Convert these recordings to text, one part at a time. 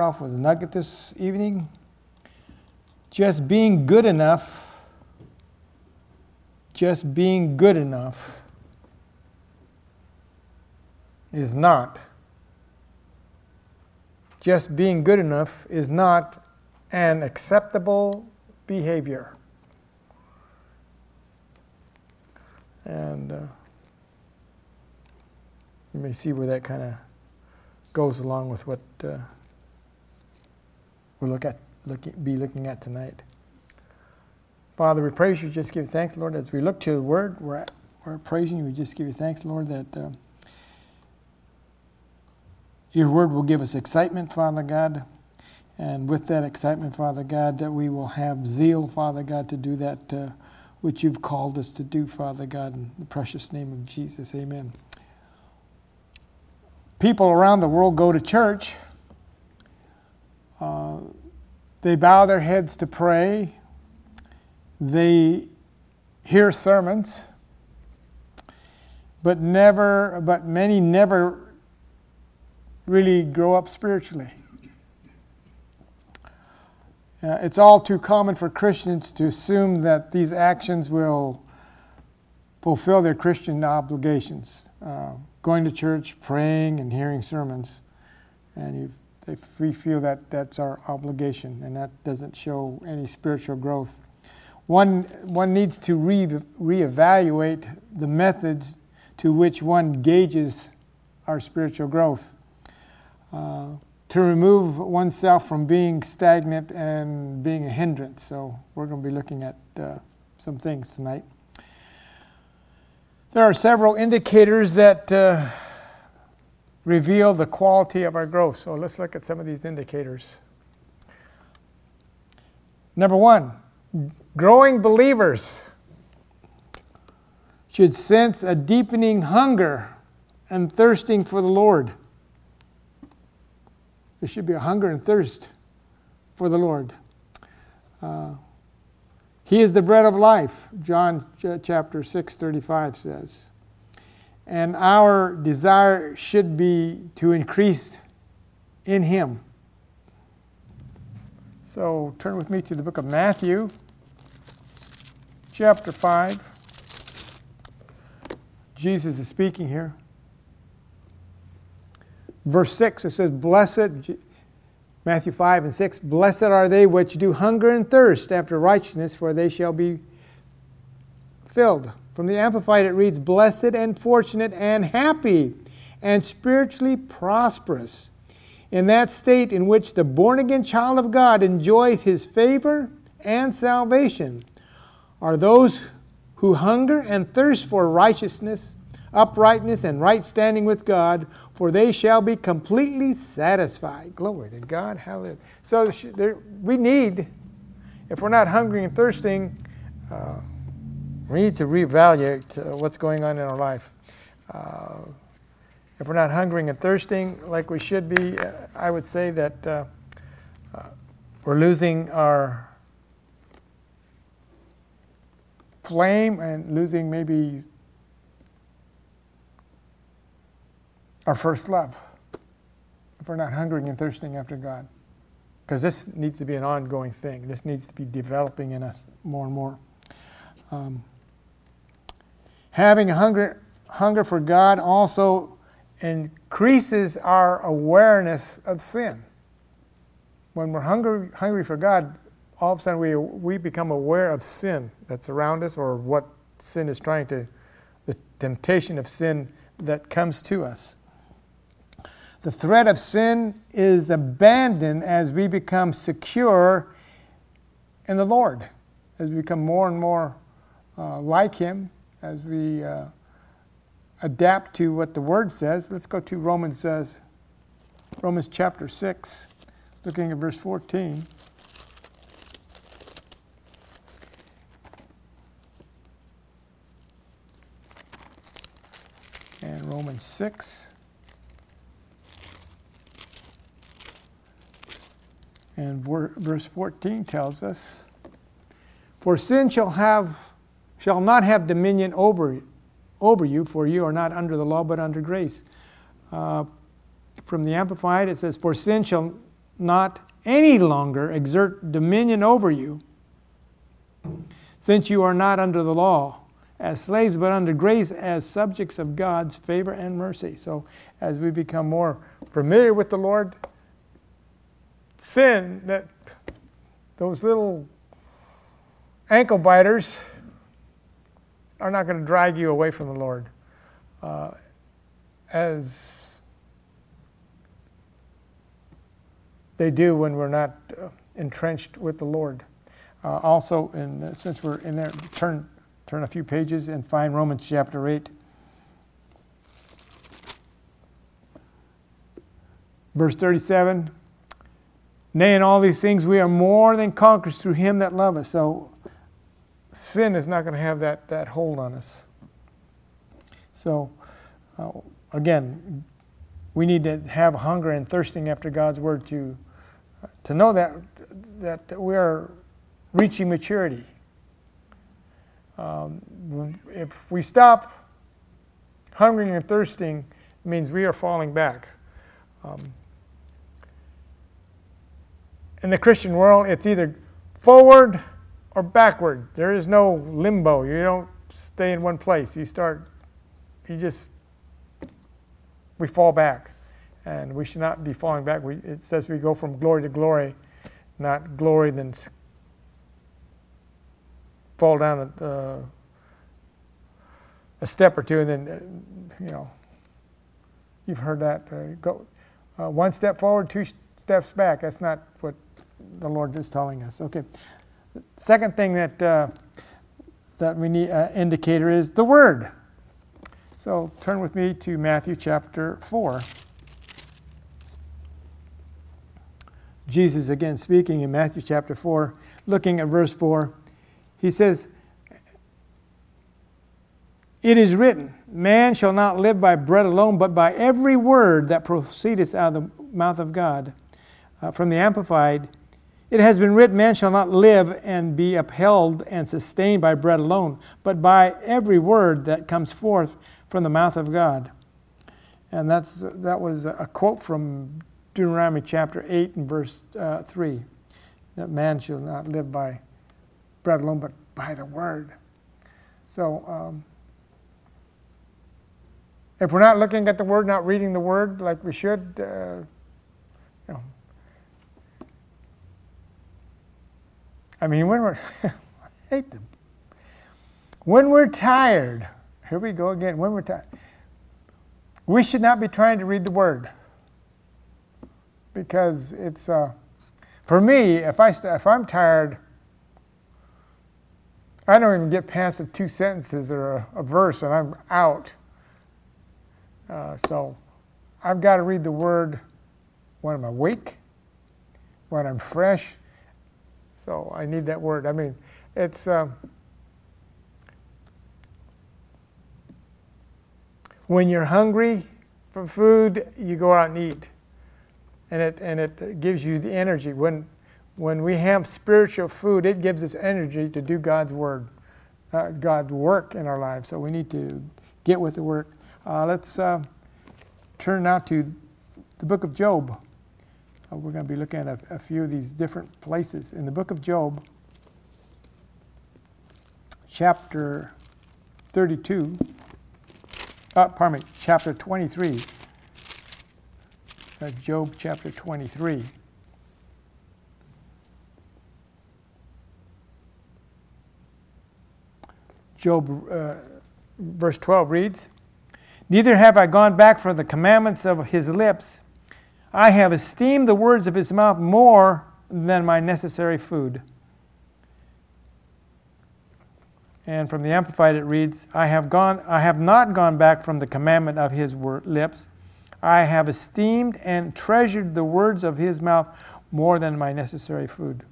off with a nugget this evening. Just being good enough, just being good enough is not. Just being good enough is not an acceptable behavior. And uh, you may see where that kind of goes along with what. Uh, we'll look at, look, be looking at tonight. Father, we praise you. Just give thanks, Lord, as we look to the Word. We're, we're praising you. We just give you thanks, Lord, that uh, your Word will give us excitement, Father God. And with that excitement, Father God, that we will have zeal, Father God, to do that uh, which you've called us to do, Father God, in the precious name of Jesus. Amen. People around the world go to church uh, they bow their heads to pray. They hear sermons, but never, but many never really grow up spiritually. Uh, it's all too common for Christians to assume that these actions will fulfill their Christian obligations. Uh, going to church, praying, and hearing sermons. And you've if we feel that that's our obligation and that doesn't show any spiritual growth. One, one needs to re, reevaluate the methods to which one gauges our spiritual growth. Uh, to remove oneself from being stagnant and being a hindrance. So, we're going to be looking at uh, some things tonight. There are several indicators that uh, reveal the quality of our growth. So let's look at some of these indicators. Number one, growing believers should sense a deepening hunger and thirsting for the Lord. There should be a hunger and thirst for the Lord. Uh, he is the bread of life, John chapter 6, 35 says and our desire should be to increase in Him. So turn with me to the book of Matthew, chapter 5. Jesus is speaking here. Verse 6, it says, Blessed, Matthew 5 and 6, Blessed are they which do hunger and thirst after righteousness, for they shall be From the Amplified, it reads, Blessed and fortunate and happy and spiritually prosperous in that state in which the born again child of God enjoys his favor and salvation are those who hunger and thirst for righteousness, uprightness, and right standing with God, for they shall be completely satisfied. Glory to God. Hallelujah. So there, we need, if we're not hungry and thirsting, uh, we need to reevaluate uh, what's going on in our life. Uh, if we're not hungering and thirsting like we should be, uh, I would say that uh, uh, we're losing our flame and losing maybe our first love. If we're not hungering and thirsting after God. Because this needs to be an ongoing thing. This needs to be developing in us more and more. Um, Having hunger, hunger for God also increases our awareness of sin. When we're hungry, hungry for God, all of a sudden we, we become aware of sin that's around us or what sin is trying to, the temptation of sin that comes to us. The threat of sin is abandoned as we become secure in the Lord, as we become more and more uh, like Him, as we uh, adapt to what the Word says. Let's go to Romans, uh, Romans chapter 6, looking at verse 14. And Romans 6. And verse 14 tells us, For sin shall have shall not have dominion over, over you, for you are not under the law but under grace. Uh, from the Amplified, it says, For sin shall not any longer exert dominion over you, since you are not under the law as slaves, but under grace as subjects of God's favor and mercy. So, as we become more familiar with the Lord, sin, that those little ankle biters are not going to drag you away from the Lord. Uh, as they do when we're not uh, entrenched with the Lord. Uh, also, in, since we're in there, turn, turn a few pages and find Romans chapter 8. Verse 37 Nay, in all these things we are more than conquerors through him that loved us. So, sin is not going to have that, that hold on us. So, uh, again, we need to have hunger and thirsting after God's word to, to know that, that we are reaching maturity. Um, if we stop hungering and thirsting, it means we are falling back. Um, in the Christian world, it's either forward or backward. There is no limbo. You don't stay in one place. You start, you just, we fall back. And we should not be falling back. We, it says we go from glory to glory, not glory then fall down a, uh, a step or two and then, uh, you know, you've heard that. Uh, go uh, one step forward, two steps back. That's not what the Lord is telling us. Okay. Second thing that uh, that we need uh, indicator is the word. So turn with me to Matthew chapter four. Jesus again speaking in Matthew chapter 4, looking at verse 4. He says, It is written, Man shall not live by bread alone, but by every word that proceedeth out of the mouth of God. Uh, from the Amplified, it has been written, Man shall not live and be upheld and sustained by bread alone, but by every word that comes forth from the mouth of God. And that's, that was a quote from Deuteronomy chapter 8 and verse uh, 3 that man shall not live by bread alone, but by the word. So, um, if we're not looking at the word, not reading the word like we should, uh, you know, I mean, when we're, hate them. When we're tired, here we go again, when we're tired, we should not be trying to read the Word. Because it's, uh, for me, if, I st- if I'm tired, I don't even get past the two sentences or a, a verse and I'm out. Uh, so I've got to read the Word when I'm awake, when I'm fresh, so I need that word. I mean, it's. Um, when you're hungry for food, you go out and eat. And it, and it gives you the energy. When, when we have spiritual food, it gives us energy to do God's word, uh, God's work in our lives. So we need to get with the work. Uh, let's uh, turn now to the book of Job. Uh, we're going to be looking at a, a few of these different places. In the book of Job, chapter 32, uh, pardon me, chapter 23. Uh, Job chapter 23. Job, uh, verse 12 reads, Neither have I gone back from the commandments of his lips. I have esteemed the words of his mouth more than my necessary food. And from the Amplified it reads, I have, gone, I have not gone back from the commandment of his lips. I have esteemed and treasured the words of his mouth more than my necessary food.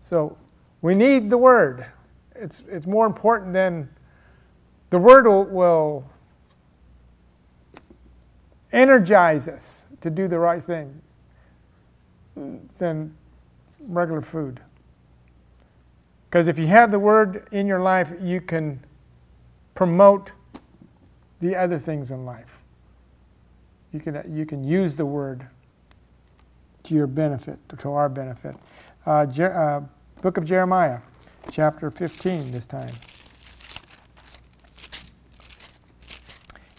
So we need the word. It's, it's more important than the word will, will energize us to do the right thing than regular food. Because if you have the word in your life, you can promote the other things in life. You can, you can use the word to your benefit, to our benefit. Uh, Jer- uh, Book of Jeremiah, chapter 15, this time.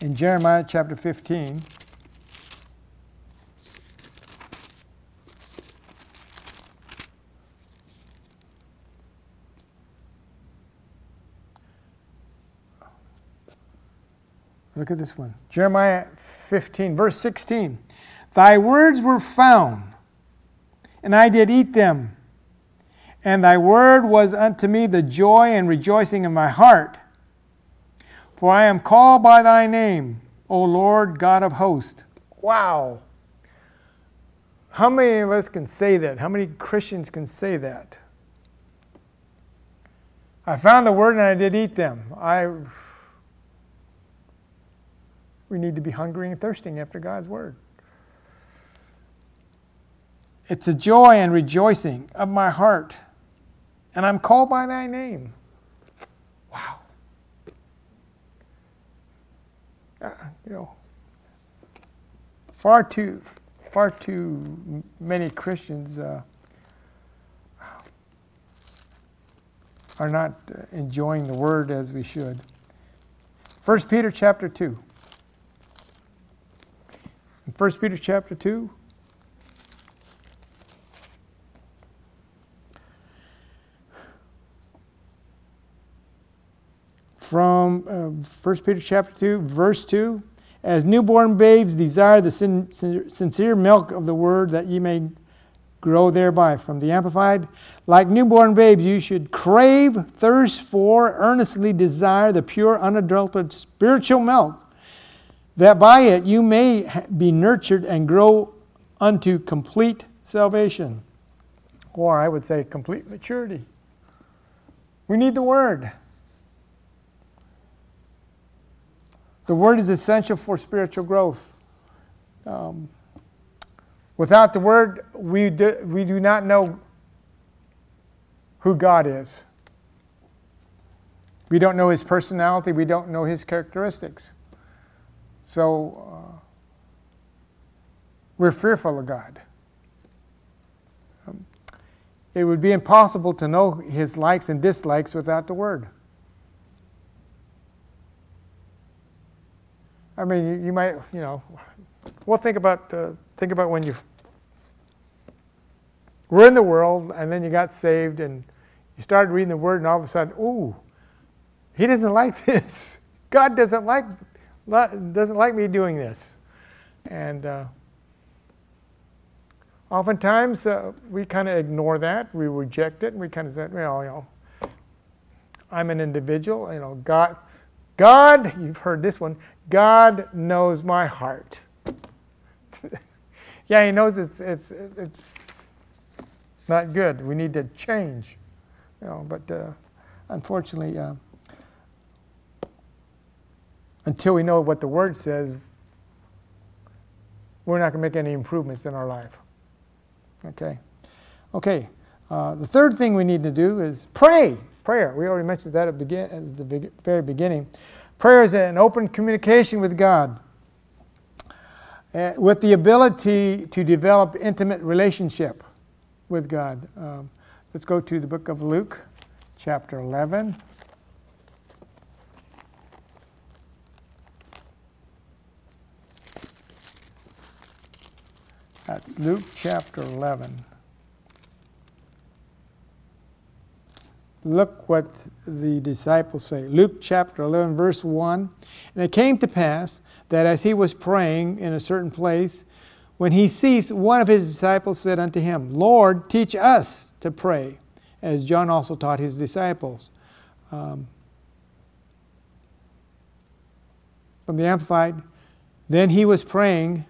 In Jeremiah chapter 15, Look at this one. Jeremiah 15, verse 16. Thy words were found, and I did eat them. And thy word was unto me the joy and rejoicing of my heart. For I am called by thy name, O Lord God of hosts. Wow. How many of us can say that? How many Christians can say that? I found the word and I did eat them. I we need to be hungry and thirsting after God's word. It's a joy and rejoicing of my heart, and I'm called by thy name. Wow. Uh, you know, far too, far too many Christians uh, are not enjoying the word as we should. 1 Peter chapter 2. In 1 Peter chapter 2, from uh, 1 Peter chapter 2, verse 2, as newborn babes desire the sin, sincere milk of the word that ye may grow thereby. From the Amplified, like newborn babes, you should crave, thirst for, earnestly desire the pure, unadulterated spiritual milk that by it you may be nurtured and grow unto complete salvation. Or I would say complete maturity. We need the Word. The Word is essential for spiritual growth. Um, without the Word, we do, we do not know who God is. We don't know His personality, we don't know His characteristics. So uh, we're fearful of God. Um, it would be impossible to know his likes and dislikes without the Word. I mean, you, you might, you know, well, think about uh, think about when you were in the world and then you got saved and you started reading the Word and all of a sudden, ooh, he doesn't like this. God doesn't like doesn't like me doing this. And uh, oftentimes uh, we kind of ignore that, we reject it, and we kind of say, well, you know, I'm an individual, you know, God, God, you've heard this one, God knows my heart. yeah, He knows it's, it's, it's not good. We need to change, you know, but uh, unfortunately, uh, until we know what the Word says, we're not going to make any improvements in our life. Okay? Okay. Uh, the third thing we need to do is pray. Prayer. We already mentioned that at, begin, at the very beginning. Prayer is an open communication with God uh, with the ability to develop intimate relationship with God. Um, let's go to the book of Luke, chapter 11. That's Luke chapter 11. Look what the disciples say. Luke chapter 11, verse 1. And it came to pass that as he was praying in a certain place, when he ceased, one of his disciples said unto him, Lord, teach us to pray, as John also taught his disciples. Um, from the Amplified, then he was praying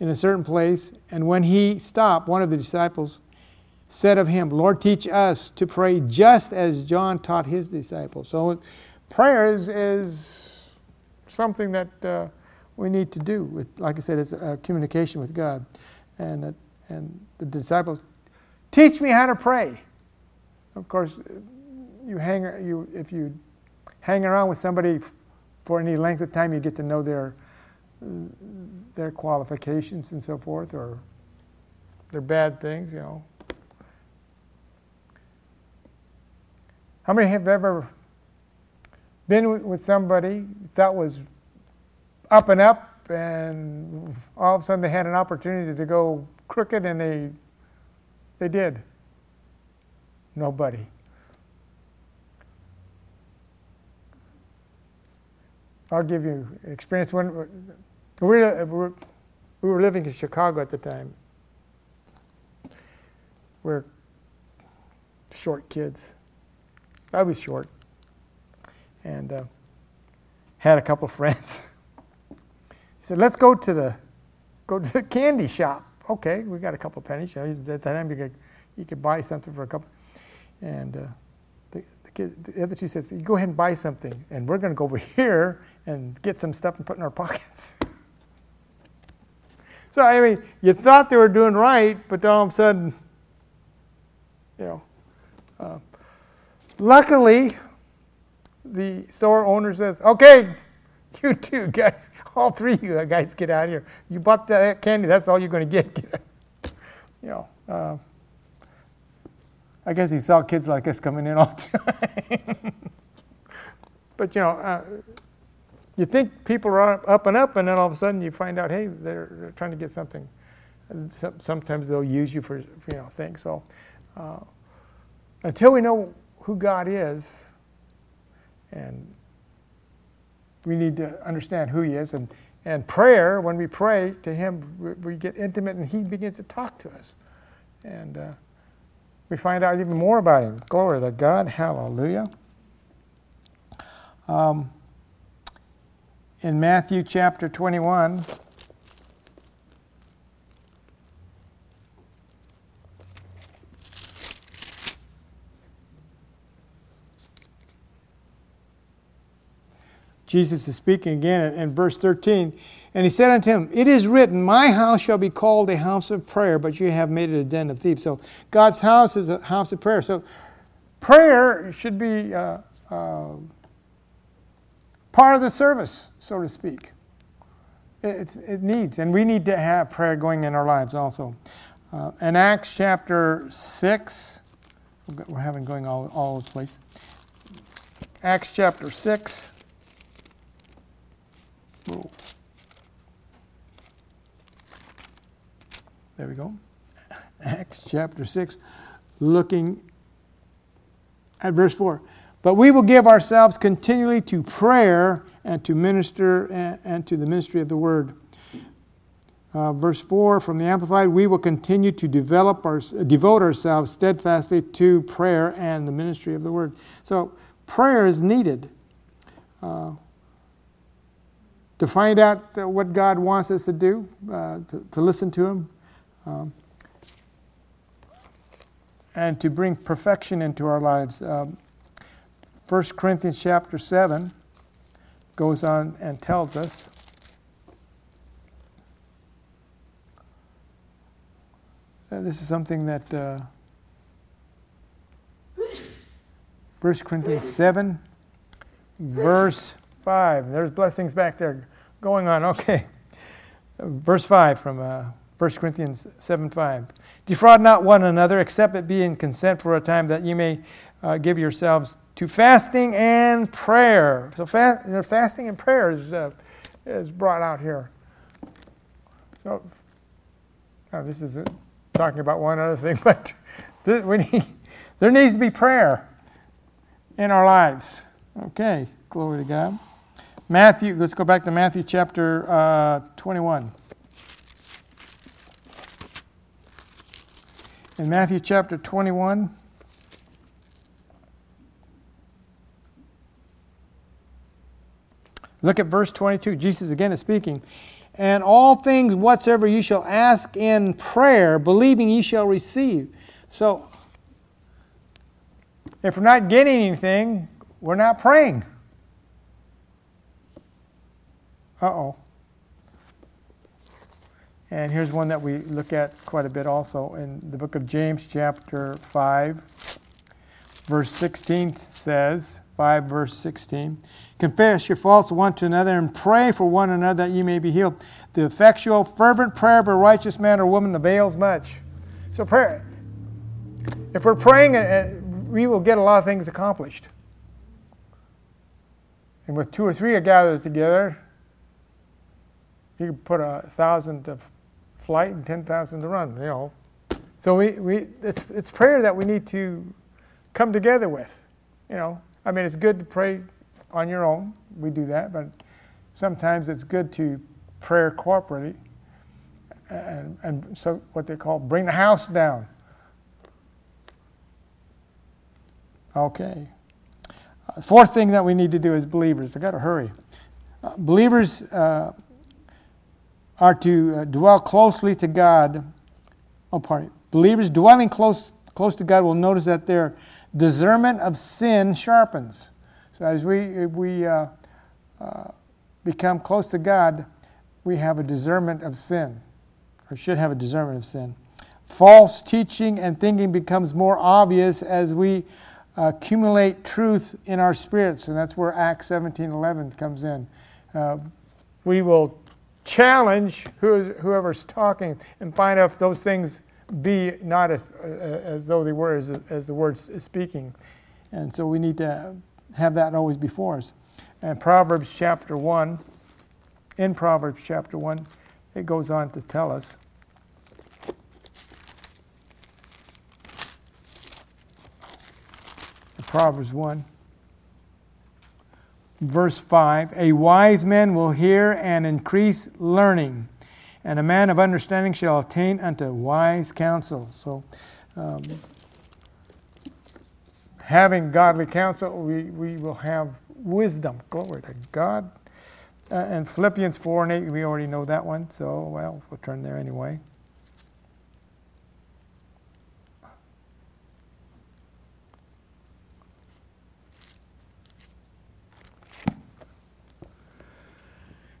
in a certain place, and when he stopped, one of the disciples said of him, Lord, teach us to pray just as John taught his disciples. So prayer is, is something that uh, we need to do. Like I said, it's a communication with God. And, uh, and the disciples, teach me how to pray. Of course, you hang, you, if you hang around with somebody for any length of time, you get to know their their qualifications and so forth, or they're bad things, you know. How many have ever been with somebody that was up and up, and all of a sudden they had an opportunity to go crooked, and they they did. Nobody. I'll give you experience when we were, we were living in Chicago at the time. We're short kids. I was short, and uh, had a couple friends. he said, "Let's go to the go to the candy shop." Okay, we got a couple pennies. At that time, you could you could buy something for a couple, and. Uh, the other two says, "You go ahead and buy something, and we're going to go over here and get some stuff and put in our pockets." So I mean, you thought they were doing right, but all of a sudden, you know. Uh, luckily, the store owner says, "Okay, you two guys, all three of you guys, get out of here. You bought that candy. That's all you're going to get." you know. Uh, I guess he saw kids like us coming in all the time. but you know, uh, you think people are up and up, and then all of a sudden you find out, hey, they're, they're trying to get something. Sometimes they'll use you for, for you know things. So uh, until we know who God is, and we need to understand who He is, and and prayer, when we pray to Him, we, we get intimate, and He begins to talk to us, and. Uh, we find out even more about him. Glory to God. Hallelujah. Um, in Matthew chapter 21, Jesus is speaking again in verse 13. And he said unto him, It is written, My house shall be called a house of prayer, but you have made it a den of thieves. So God's house is a house of prayer. So prayer should be uh, uh, part of the service, so to speak. It, it, needs, and we need to have prayer going in our lives also. Uh, in Acts chapter 6, we're having going all, all over the place. Acts chapter 6. Whoa. There we go. Acts chapter 6, looking at verse 4. But we will give ourselves continually to prayer and to minister and, to the ministry of the word. Uh, verse 4 from the Amplified, we will continue to develop our, devote ourselves steadfastly to prayer and the ministry of the word. So, prayer is needed uh, to find out what God wants us to do, uh, to, to listen to Him, um, and to bring perfection into our lives. Um, 1 Corinthians chapter 7 goes on and tells us this is something that uh, 1 Corinthians 7, verse 5. There's blessings back there going on. Okay. Verse 5 from uh, 1 Corinthians 7 5. Defraud not one another, except it be in consent for a time, that you may uh, give yourselves to fasting and prayer. So, fasting and prayer is, uh, is brought out here. So, this is talking about one other thing, but this, we need, there needs to be prayer in our lives. Okay, glory to God. Matthew, let's go back to Matthew chapter uh, 21. in Matthew chapter 21. Look at verse 22. Jesus again is speaking. And all things whatsoever you shall ask in prayer, believing ye shall receive. So, if we're not getting anything, we're not praying. Uh oh. And here's one that we look at quite a bit also in the book of James, chapter 5, verse 16 says, 5 verse 16, Confess your faults one to another and pray for one another that you may be healed. The effectual, fervent prayer of a righteous man or woman avails much. So prayer. If we're praying, uh, we will get a lot of things accomplished. And with two or three are gathered together, you can put a thousand to flight and ten thousand to run. You know, so we, we it's it's prayer that we need to come together with. You know, I mean, it's good to pray on your own. We do that, but sometimes it's good to prayer corporately, and and so what they call bring the house down. Okay. Fourth thing that we need to do as believers, I got to hurry. Uh, believers uh, are to uh, dwell closely to God. Oh, pardon. Believers dwelling close close to God will notice that their discernment of sin sharpens. So as we we uh, uh, become close to God, we have a discernment of sin, or should have a discernment of sin. False teaching and thinking becomes more obvious as we accumulate truth in our spirits, and that's where Acts 17:11 comes in. Uh, we will challenge whoever's talking and find out if those things be not as, uh, as though they were as, as the word is speaking. And so we need to have that always before us. And Proverbs chapter 1, in Proverbs chapter 1, it goes on to tell us Proverbs 1. Verse 5 A wise man will hear and increase learning, and a man of understanding shall attain unto wise counsel. So, um, having godly counsel, we, we will have wisdom. Glory to God. Uh, and Philippians 4 and 8, we already know that one, so, well, we'll turn there anyway.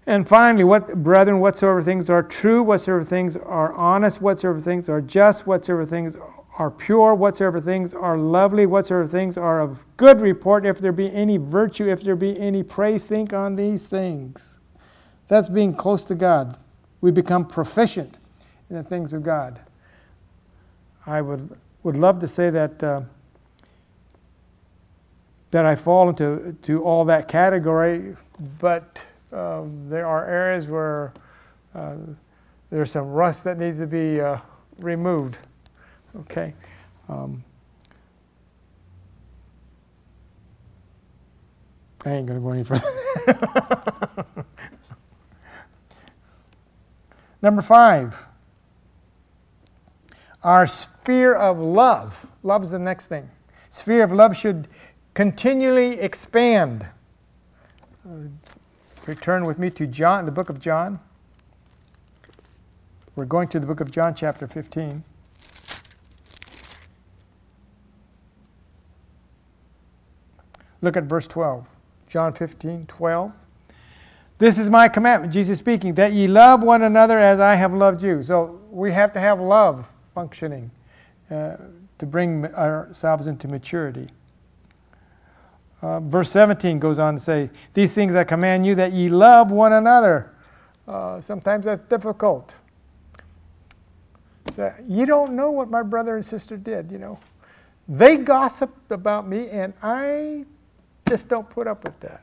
And finally, what brethren, whatsoever things are true, whatsoever things are honest, whatsoever things are just, whatsoever things are pure, whatsoever things are lovely, whatsoever things are of good report, if there be any virtue, if there be any praise, think on these things. That's being close to God. We become proficient in the things of God. I would, would love to say that, uh, that I fall into to all that category, but um, there are areas where uh, there's some rust that needs to be uh, removed. Okay. Um, I ain't going to go any further. Number five, our sphere of love. Love is the next thing. Sphere of love should continually expand. Return with me to John, the book of John. We're going to the book of John, chapter 15. Look at verse 12. John 15, 12. This is my commandment, Jesus speaking, that ye love one another as I have loved you. So we have to have love functioning uh, to bring ourselves into maturity. Uh, verse 17 goes on to say, These things I command you that ye love one another. Uh, sometimes that's difficult. So you don't know what my brother and sister did, you know. They gossiped about me, and I just don't put up with that.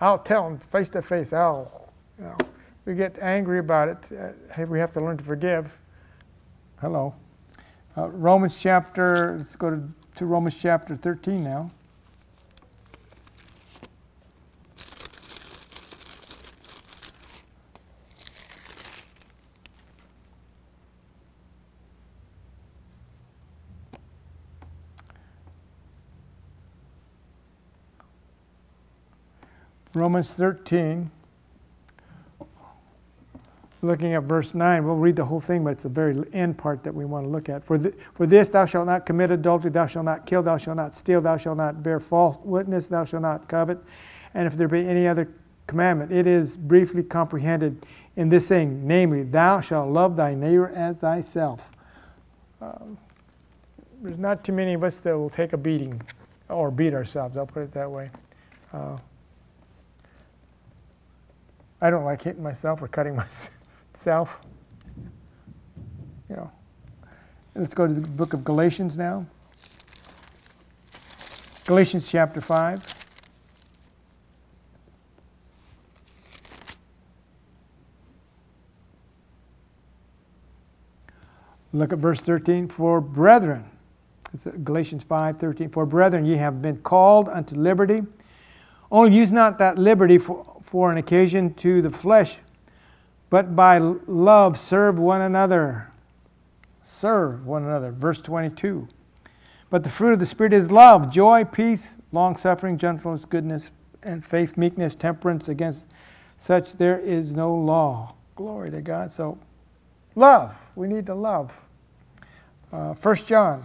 I'll tell them face to face. I'll, you know, we get angry about it. Uh, hey, we have to learn to forgive. Hello. Uh, Romans chapter, let's go to, to Romans chapter 13 now. Romans 13, looking at verse 9. We'll read the whole thing, but it's the very end part that we want to look at. For, for this thou shalt not commit adultery, thou shalt not kill, thou shalt not steal, thou shalt not bear false witness, thou shalt not covet. And if there be any other commandment, it is briefly comprehended in this saying, namely, thou shalt love thy neighbor as thyself. Um, there's not too many of us that will take a beating or beat ourselves, I'll put it that way. Uh, I don't like hitting myself or cutting myself. You know, Let's go to the book of Galatians now. Galatians chapter 5. Look at verse 13. For brethren, Galatians 5 13. For brethren, ye have been called unto liberty. Only use not that liberty for, for an occasion to the flesh, but by love serve one another. Serve one another. Verse 22. But the fruit of the Spirit is love, joy, peace, long suffering, gentleness, goodness, and faith, meekness, temperance. Against such there is no law. Glory to God. So, love. We need to love. Uh, 1 John,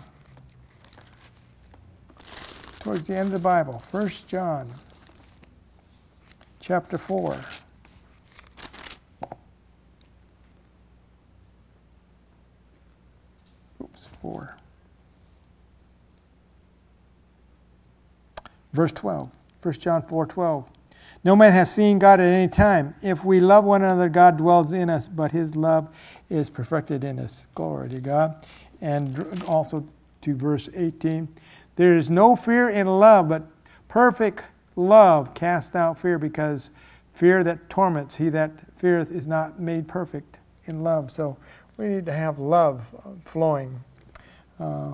towards the end of the Bible. 1 John, chapter 4. Oops, 4. Verse 12. 1 John 4 12. No man has seen God at any time. If we love one another, God dwells in us, but his love is perfected in us. Glory to God. And also to verse 18. There is no fear in love, but perfect love casts out fear, because fear that torments, he that feareth is not made perfect in love. So we need to have love flowing uh,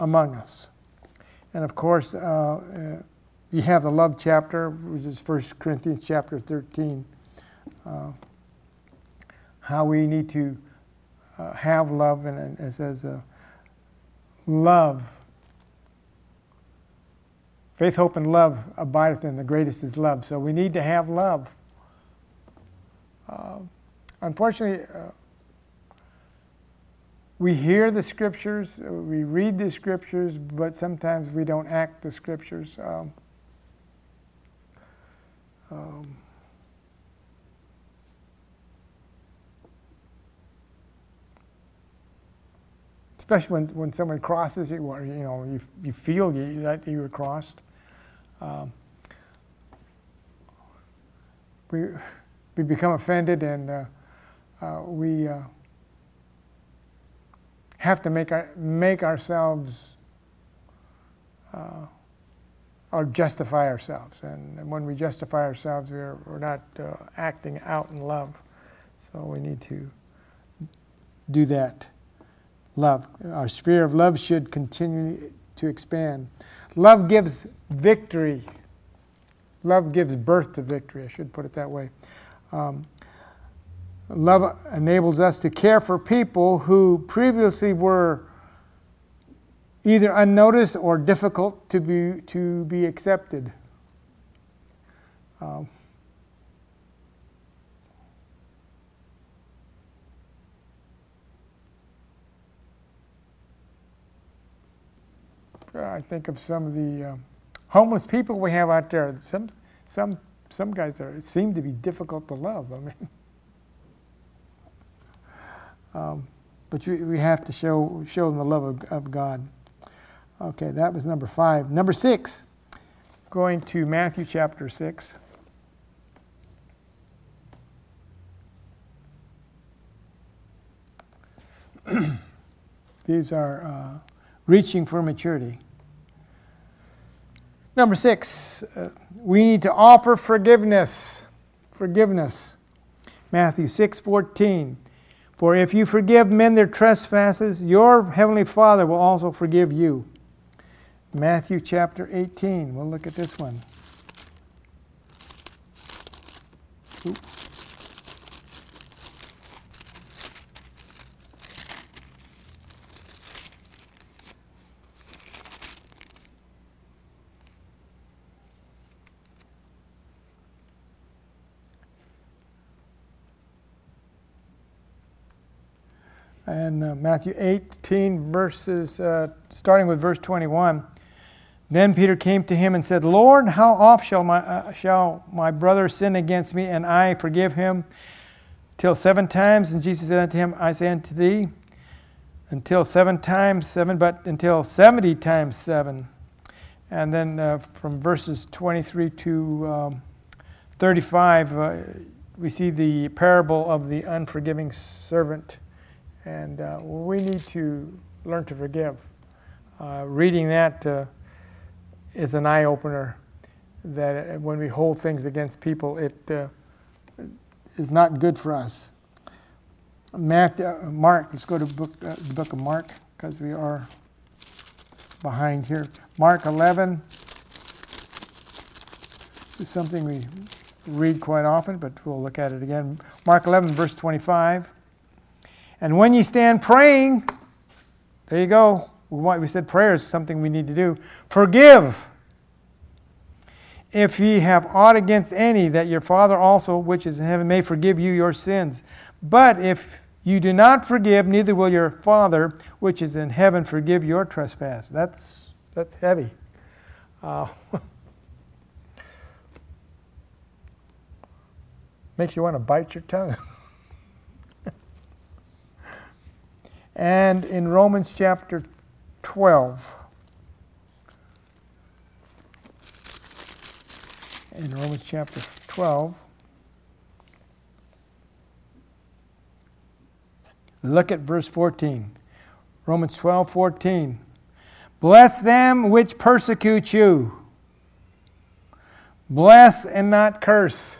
among us. And of course, uh, uh, you have the love chapter, which is 1 Corinthians chapter 13. Uh, how we need to uh, have love, and it says, uh, love. Faith, hope, and love abideth in the greatest is love. So we need to have love. Uh, unfortunately, we hear the scriptures, we read the scriptures, but sometimes we don't act the scriptures. Um, um, especially when, when someone crosses you, or you know you, you feel you, that you were crossed. Um, we we become offended and uh, uh, we. Uh, have to make, our, make ourselves uh, or justify ourselves. And, and, when we justify ourselves, we're, we're not uh, acting out in love. So we need to do that. Love. Our sphere of love should continue to expand. Love gives victory. Love gives birth to victory, I should put it that way. Um, Love enables us to care for people who previously were either unnoticed or difficult to be, to be accepted. Um, I think of some of the uh, homeless people we have out there. Some, some, some guys are, seem to be difficult to love. I mean, um, but you, we have to show, show them the love of, of God. Okay, that was number five. Number six, going to Matthew chapter 6. These are uh, reaching for maturity. Number six, uh, we need to offer forgiveness. Forgiveness. Matthew 6 14. For if you forgive men their trespasses, your heavenly Father will also forgive you. Matthew chapter 18. We'll look at this one. Oops. And uh, Matthew 18, verses, uh, starting with verse 21. Then Peter came to him and said, Lord, how oft shall my, uh, shall my brother sin against me, and I forgive him? Till seven times? And Jesus said unto him, I say unto thee, until seven times seven, but until 70 times seven. And then uh, from verses 23 to um, 35, uh, we see the parable of the unforgiving servant. And uh, we need to learn to forgive. Uh, reading that uh, is an eye opener that when we hold things against people, it uh, is not good for us. Matthew, uh, Mark, let's go to book, uh, the book of Mark because we are behind here. Mark 11 is something we read quite often, but we'll look at it again. Mark 11, verse 25. And when you stand praying, there you go. We said prayer is something we need to do. Forgive if ye have aught against any, that your Father also, which is in heaven, may forgive you your sins. But if you do not forgive, neither will your Father, which is in heaven, forgive your trespass. That's, that's heavy. Uh, makes you want to bite your tongue. and in Romans chapter 12, in Romans chapter 12. Look at verse 14. Romans 12, 14. Bless them which persecute you. Bless and not curse.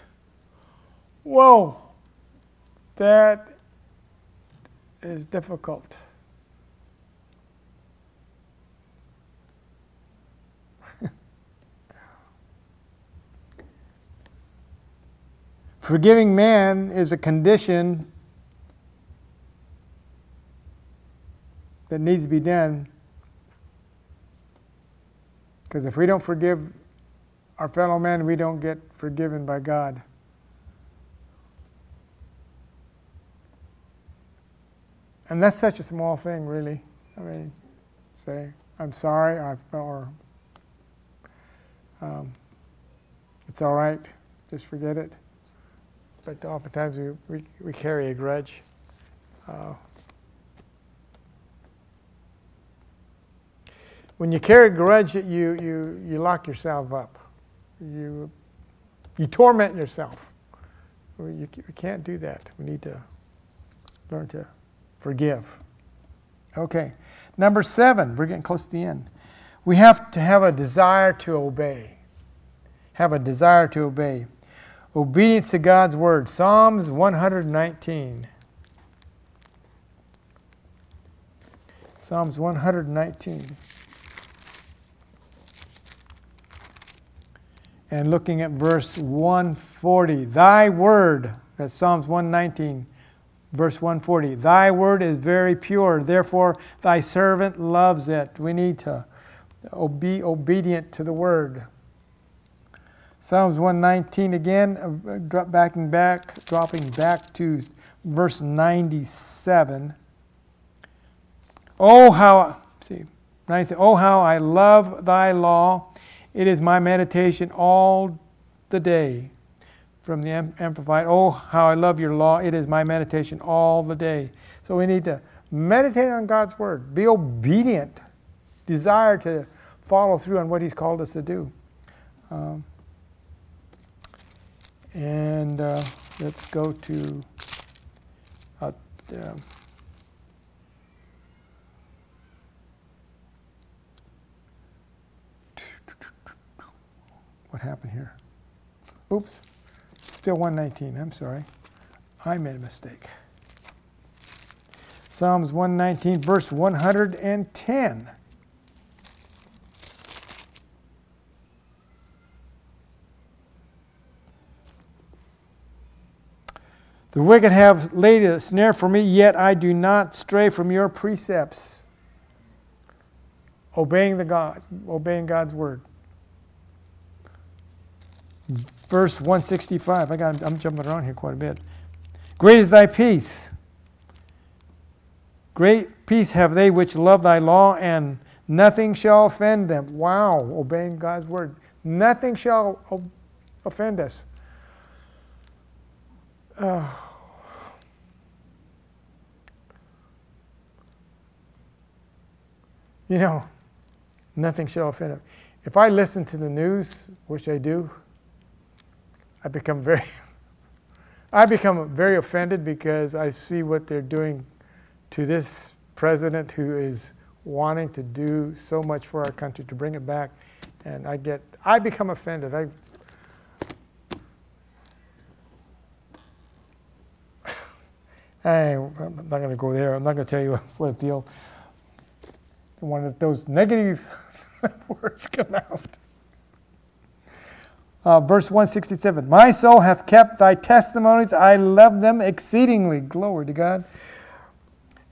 Whoa, that is difficult. Forgiving man is a condition that needs to be done. Because if we don't forgive our fellow man, we don't get forgiven by God. And that's such a small thing, really. I mean, say, I'm sorry, or um, it's all right, just forget it but oftentimes we, we, we carry a grudge. Uh, when you carry a grudge, you, you, you lock yourself up. You, you torment yourself. You, we can't do that. We need to learn to forgive. Okay. Number seven, we're getting close to the end. We have to have a desire to obey. Have a desire to obey. Obedience to God's word. Psalms 119. Psalms 119. And looking at verse 140. Thy word, that's Psalms 119, verse 140. Thy word is very pure, therefore thy servant loves it. We need to be obedient to the word. Psalms 119 again, uh, drop backing back, dropping back to verse 97. Oh how see, 97, oh how I love thy law. It is my meditation all the day. From the Amplified, oh how I love your law. It is my meditation all the day. So we need to meditate on God's word, be obedient, desire to follow through on what He's called us to do. Um, and uh, let's go to uh, uh, what happened here? Oops, still 119. I'm sorry. I made a mistake. Psalms 119, verse 110. The wicked have laid a snare for me, yet I do not stray from your precepts. Obeying the God, obeying God's word. Verse 165. I got I'm jumping around here quite a bit. Great is thy peace. Great peace have they which love thy law, and nothing shall offend them. Wow, obeying God's word. Nothing shall offend us. Oh. You know, nothing shall offend him. If I listen to the news, which I do, I become very I become very offended because I see what they're doing to this president who is wanting to do so much for our country to bring it back, and I get, I become offended. I, I'm not going to go there. I'm not going to tell you what I feel. One of those negative words come out. Uh, verse 167 My soul hath kept thy testimonies, I love them exceedingly. Glory to God.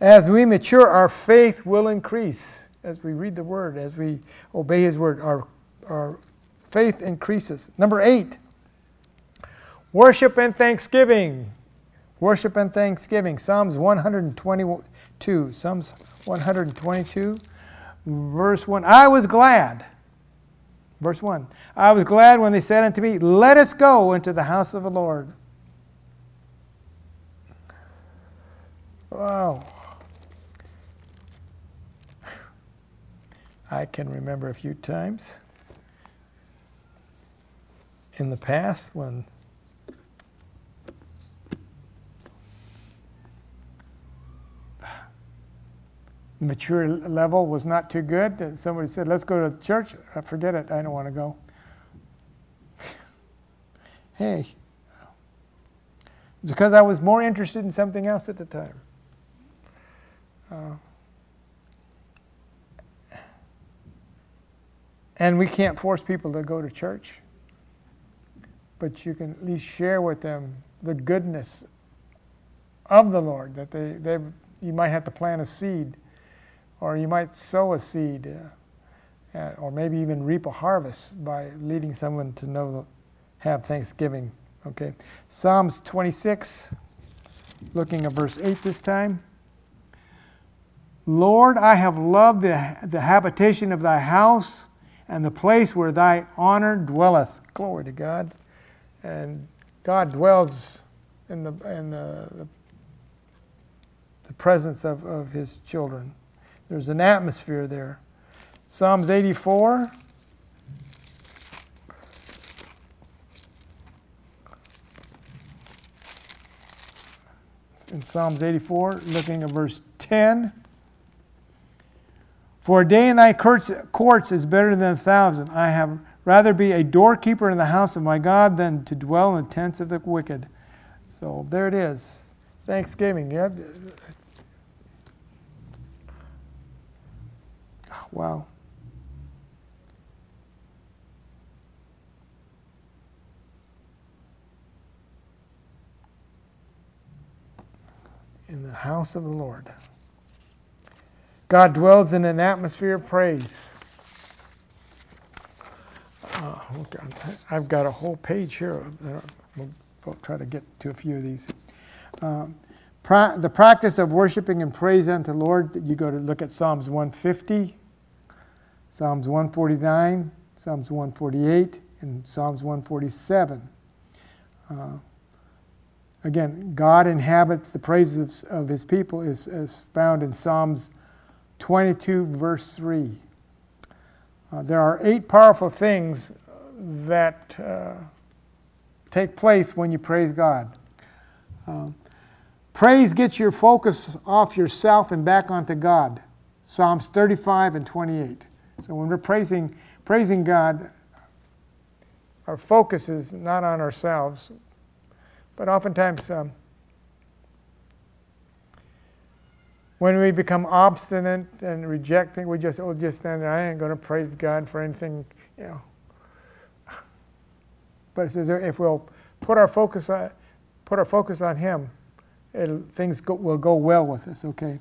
As we mature, our faith will increase. As we read the word, as we obey his word, our, our faith increases. Number eight, worship and thanksgiving. Worship and thanksgiving. Psalms 122. Psalms 122, verse 1. I was glad. Verse 1. I was glad when they said unto me, Let us go into the house of the Lord. Wow. I can remember a few times in the past when mature level was not too good. Somebody said, Let's go to church. Forget it. I don't want to go. hey, because I was more interested in something else at the time. Uh, And we can't force people to go to church, but you can at least share with them the goodness of the Lord. That they, they you might have to plant a seed, or you might sow a seed, uh, uh or maybe even reap a harvest by leading someone to know have Thanksgiving. Okay, Psalms 26, looking at verse 8 this time. Lord, I have loved the, the habitation of thy house and the place where thy honor dwelleth. Glory to God. And God dwells in the, in the, the, the presence of, of his children. There's an atmosphere there. Psalms 84. In Psalms 84, looking at verse 10. For a day in thy courts is better than a thousand. I have rather be a doorkeeper in the house of my God than to dwell in the tents of the wicked. So there it is. Thanksgiving. Yeah. Wow. In the house of the Lord. God dwells in an atmosphere of praise. Uh, I've got a whole page here. We'll, try to get to a few of these. Um, pra- the practice of worshiping and praise unto the Lord, you go to look at Psalms 150, Psalms 149, Psalms 148, and Psalms 147. Uh, again, God inhabits the praises of his people is, is found in Psalms 22, verse 3. Uh, there are eight powerful things that uh, take place when you praise God. Uh, praise gets your focus off yourself and back onto God. Psalms 35 and 28. So when we're praising, praising God, our focus is not on ourselves, but oftentimes um, when we become obstinate and rejecting, we just, we'll just stand there. I ain't going to praise God for anything, you know. But it says if we'll put our focus on, put our focus on Him, things go, will go well with us. Okay.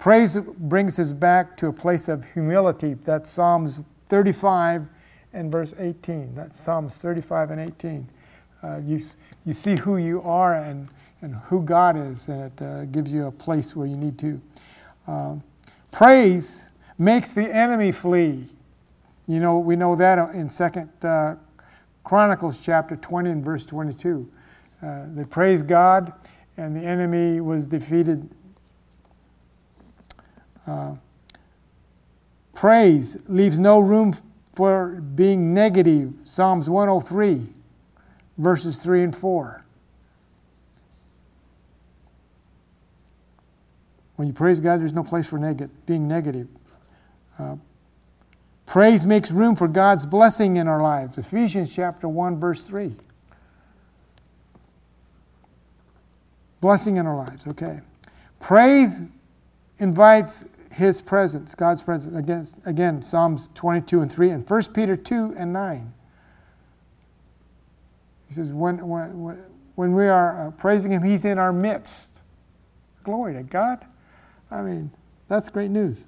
Praise brings us back to a place of humility. That's Psalms 35 and verse 18. That's Psalms 35 and 18. Uh, you, you see who you are and, and who God is, and it uh, gives you a place where you need to. Um, praise makes the enemy flee. You know, we know that in Second uh, Chronicles chapter 20 and verse 22. Uh, they praised God, and the enemy was defeated. Uh, praise leaves no room for being negative. Psalms 103, verses 3 and 4. When you praise God, there's no place for neg- being negative. Uh, praise makes room for God's blessing in our lives. Ephesians chapter 1, verse 3. Blessing in our lives, okay. Praise invites his presence, God's presence. Again, again, Psalms 22 and 3, and 1 Peter 2 and 9. He says, when, when, when we are uh, praising him, he's in our midst. Glory to God. I mean, that's great news.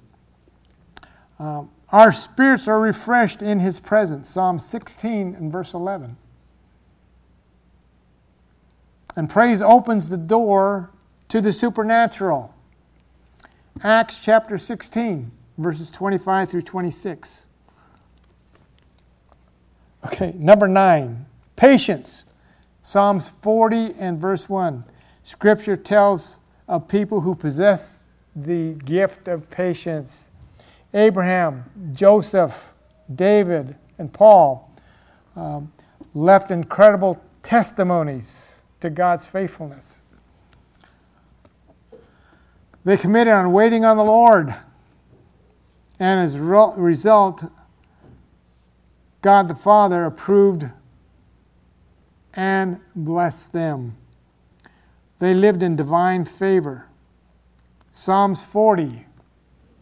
Um, our spirits are refreshed in his presence. Psalm 16 and verse 11. And praise opens the door to the supernatural. Acts chapter 16, verses 25 through 26. Okay, number nine, patience. Psalms 40 and verse 1. Scripture tells of people who possess the gift of patience. Abraham, Joseph, David, and Paul um, left incredible testimonies to God's faithfulness. They committed on waiting on the Lord. And as a result, God the Father approved and blessed them. They lived in divine favor. Psalms 40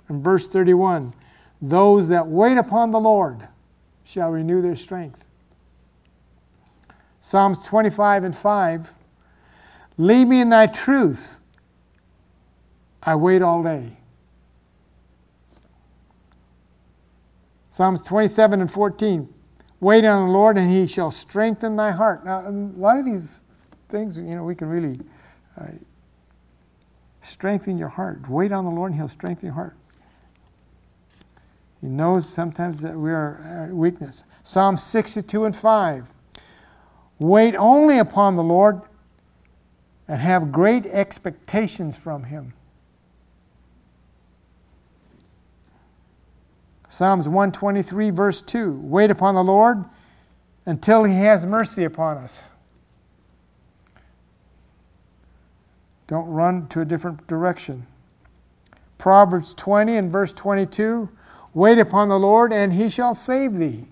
and verse 31 Those that wait upon the Lord shall renew their strength. Psalms 25 and 5 Lead me in thy truth. I wait all day. Psalms 27 and 14 Wait on the Lord, and he shall strengthen thy heart. Now, a lot of these things, you know, we can really uh, strengthen your heart. Wait on the Lord, and he'll strengthen your heart. He knows sometimes that we are uh, weakness. Psalm 62 and 5. Wait only upon the Lord and have great expectations from him. Psalms 123, verse 2 Wait upon the Lord until he has mercy upon us. Don't run to a different direction. Proverbs 20 and verse 22 Wait upon the Lord, and he shall save thee.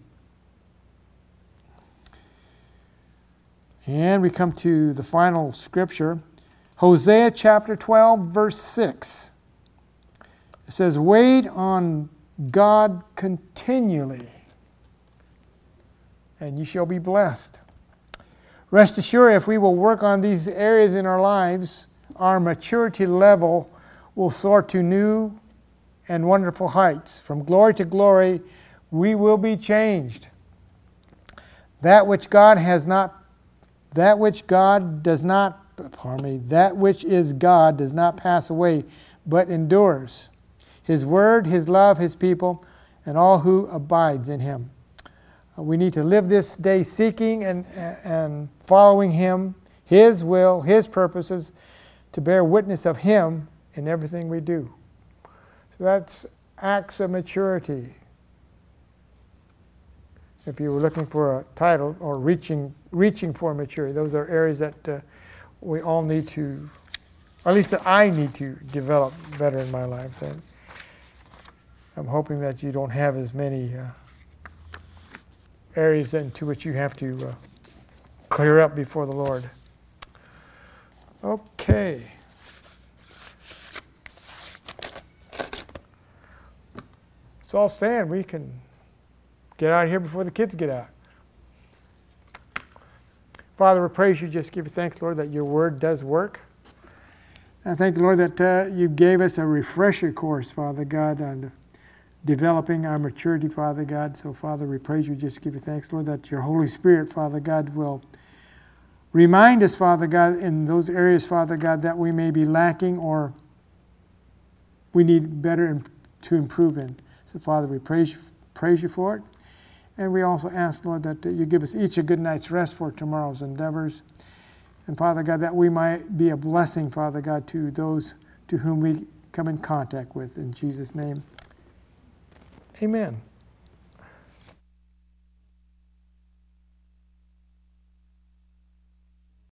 And we come to the final scripture Hosea chapter 12, verse 6. It says, Wait on God continually, and you shall be blessed. Rest assured, if we will work on these areas in our lives, our maturity level will soar to new and wonderful heights. From glory to glory, we will be changed. That which God has not, that which God does not, pardon me, that which is God does not pass away, but endures. His word, His love, His people, and all who abides in Him. Uh, we need to live this day seeking and, and following Him, His will, His purposes, to bear witness of Him in everything we do. So that's acts of maturity. If you were looking for a title or reaching, reaching for maturity, those are areas that uh, we all need to, or at least that I need to develop better in my life. And I'm hoping that you don't have as many uh, areas into which you have to uh, clear up before the Lord. Okay. It's all stand. We can get out of here before the kids get out. Father, we praise you. Just give you thanks, Lord, that your word does work. I thank the Lord, that uh, you gave us a refresher course, Father God, on developing our maturity, Father God. So, Father, we praise you. Just give you thanks, Lord, that your Holy Spirit, Father God, will remind us, Father God, in those areas, Father God, that we may be lacking or we need better to improve in. So, Father, we praise you, praise you for it. And we also ask, Lord, that you give us each a good night's rest for tomorrow's endeavors. And, Father God, that we might be a blessing, Father God, to those to whom we come in contact with. In Jesus' name. Amen.